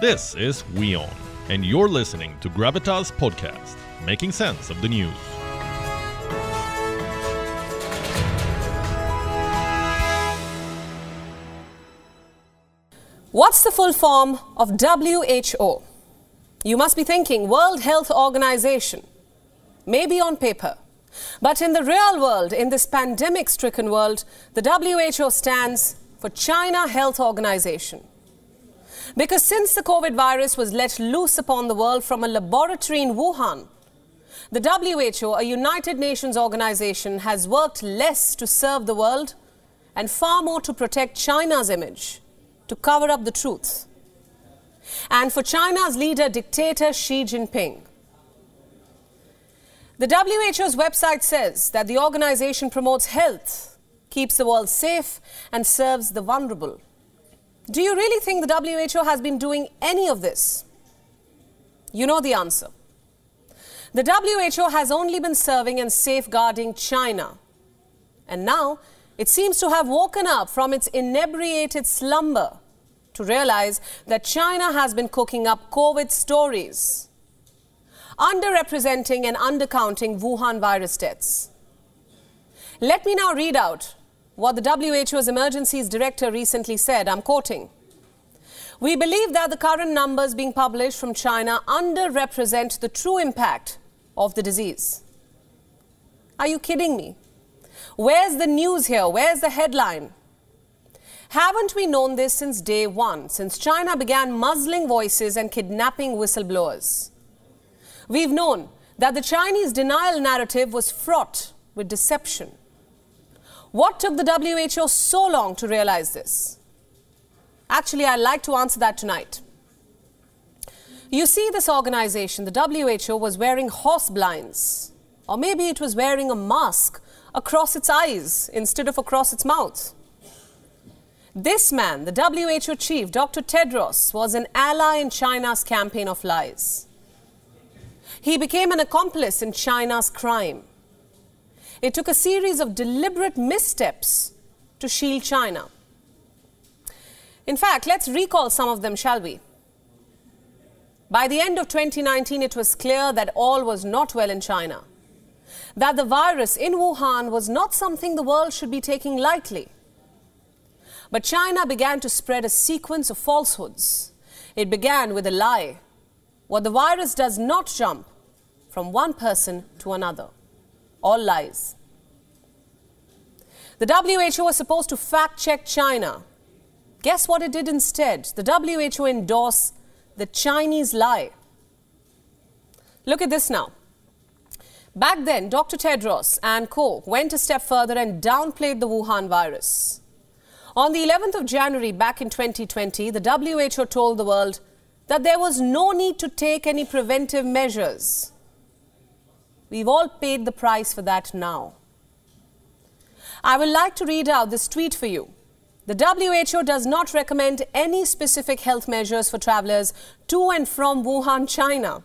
This is WION, and you're listening to Gravitas Podcast, making sense of the news. What's the full form of WHO? You must be thinking World Health Organization. Maybe on paper. But in the real world, in this pandemic stricken world, the WHO stands for China Health Organization. Because since the COVID virus was let loose upon the world from a laboratory in Wuhan, the WHO, a United Nations organization, has worked less to serve the world and far more to protect China's image, to cover up the truth. And for China's leader, dictator Xi Jinping. The WHO's website says that the organization promotes health, keeps the world safe, and serves the vulnerable. Do you really think the WHO has been doing any of this? You know the answer. The WHO has only been serving and safeguarding China. And now it seems to have woken up from its inebriated slumber to realize that China has been cooking up COVID stories, underrepresenting and undercounting Wuhan virus deaths. Let me now read out what the WHO's emergencies director recently said. I'm quoting. We believe that the current numbers being published from China underrepresent the true impact of the disease. Are you kidding me? Where's the news here? Where's the headline? Haven't we known this since day one, since China began muzzling voices and kidnapping whistleblowers? We've known that the Chinese denial narrative was fraught with deception. What took the WHO so long to realize this? Actually, I'd like to answer that tonight. You see, this organization, the WHO, was wearing horse blinds, or maybe it was wearing a mask across its eyes instead of across its mouth. This man, the WHO chief, Dr. Tedros, was an ally in China's campaign of lies. He became an accomplice in China's crime. It took a series of deliberate missteps to shield China. In fact, let's recall some of them, shall we? By the end of 2019, it was clear that all was not well in China. That the virus in Wuhan was not something the world should be taking lightly. But China began to spread a sequence of falsehoods. It began with a lie. What the virus does not jump from one person to another all lies. The WHO was supposed to fact check China. Guess what it did instead? The WHO endorsed the Chinese lie. Look at this now. Back then, Dr. Tedros and co went a step further and downplayed the Wuhan virus. On the 11th of January back in 2020, the WHO told the world that there was no need to take any preventive measures. We've all paid the price for that now. I would like to read out this tweet for you. The WHO does not recommend any specific health measures for travelers to and from Wuhan, China.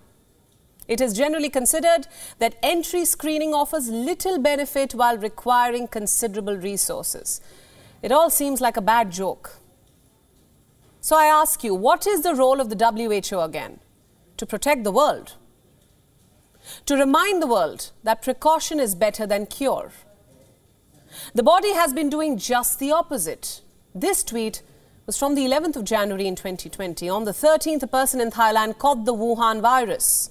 It is generally considered that entry screening offers little benefit while requiring considerable resources. It all seems like a bad joke. So I ask you, what is the role of the WHO again? To protect the world. To remind the world that precaution is better than cure. The body has been doing just the opposite. This tweet was from the 11th of January in 2020. On the 13th, a person in Thailand caught the Wuhan virus.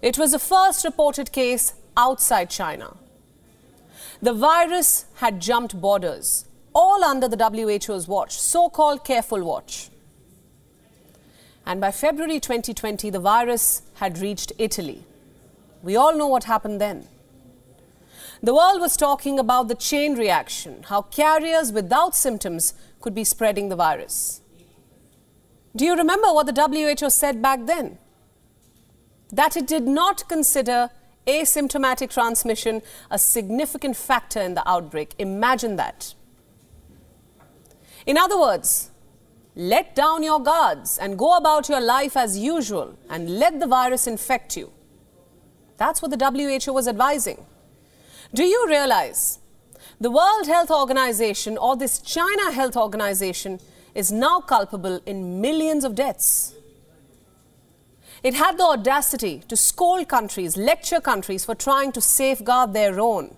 It was the first reported case outside China. The virus had jumped borders, all under the WHO's watch, so called careful watch. And by February 2020, the virus had reached Italy. We all know what happened then. The world was talking about the chain reaction, how carriers without symptoms could be spreading the virus. Do you remember what the WHO said back then? That it did not consider asymptomatic transmission a significant factor in the outbreak. Imagine that. In other words, let down your guards and go about your life as usual and let the virus infect you. That's what the WHO was advising. Do you realize the World Health Organization or this China Health Organization is now culpable in millions of deaths. It had the audacity to scold countries, lecture countries for trying to safeguard their own.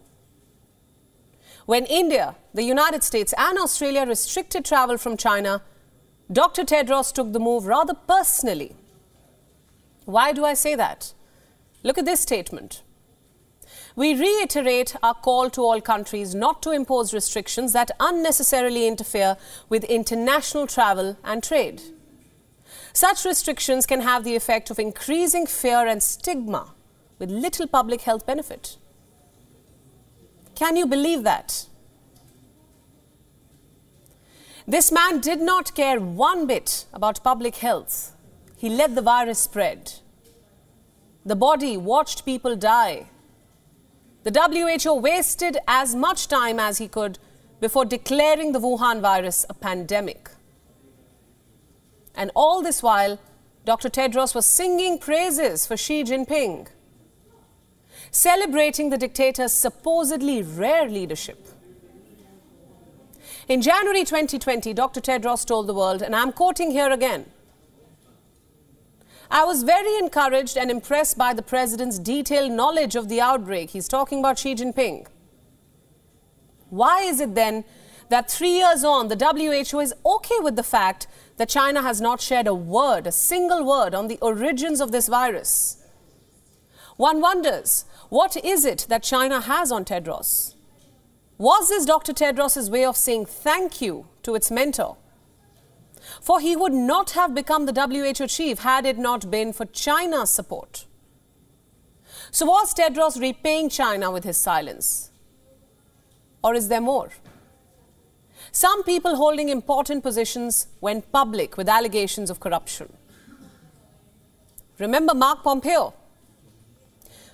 When India, the United States, and Australia restricted travel from China, Dr. Tedros took the move rather personally. Why do I say that? Look at this statement. We reiterate our call to all countries not to impose restrictions that unnecessarily interfere with international travel and trade. Such restrictions can have the effect of increasing fear and stigma with little public health benefit. Can you believe that? This man did not care one bit about public health. He let the virus spread. The body watched people die the WHO wasted as much time as he could before declaring the Wuhan virus a pandemic. And all this while, Dr. Tedros was singing praises for Xi Jinping, celebrating the dictator's supposedly rare leadership. In January 2020, Dr. Tedros told the world, and I'm quoting here again I was very encouraged and impressed by the president's detailed knowledge of the outbreak. He's talking about Xi Jinping. Why is it then that three years on, the WHO is okay with the fact that China has not shared a word, a single word, on the origins of this virus? One wonders, what is it that China has on Tedros? Was this Dr. Tedros' way of saying thank you to its mentor? For he would not have become the WHO chief had it not been for China's support. So, was Tedros repaying China with his silence? Or is there more? Some people holding important positions went public with allegations of corruption. Remember Mike Pompeo?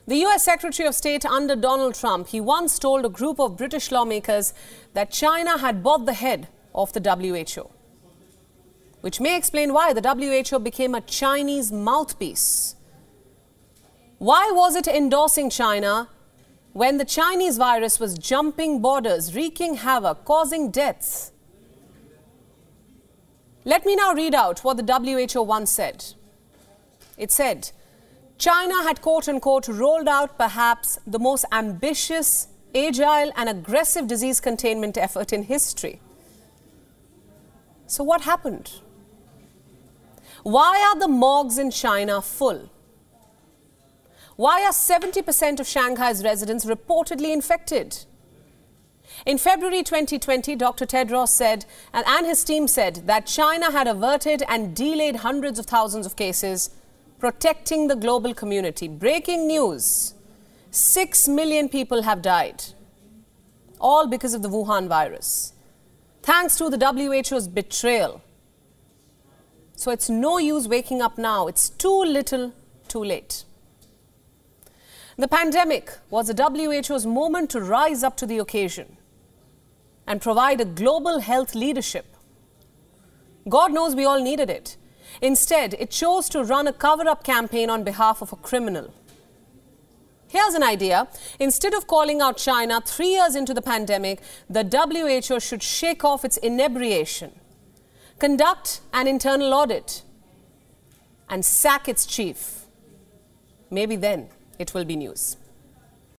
The US Secretary of State under Donald Trump, he once told a group of British lawmakers that China had bought the head of the WHO which may explain why the WHO became a Chinese mouthpiece. Why was it endorsing China when the Chinese virus was jumping borders, wreaking havoc, causing deaths? Let me now read out what the WHO once said. It said, China had quote unquote rolled out perhaps the most ambitious, agile, and aggressive disease containment effort in history. So, what happened? Why are the morgues in China full? Why are 70% of Shanghai's residents reportedly infected? In February 2020, Dr. Tedros said, and his team said, that China had averted and delayed hundreds of thousands of cases, protecting the global community. Breaking news 6 million people have died, all because of the Wuhan virus. Thanks to the WHO's betrayal so it's no use waking up now. It's too little, too late. The pandemic was the WHO's moment to rise up to the occasion and provide a global health leadership. God knows we all needed it. Instead, it chose to run a cover up campaign on behalf of a criminal. Here's an idea. Instead of calling out China three years into the pandemic, the WHO should shake off its inebriation conduct an internal audit, and sack its chief. Maybe then it will be news.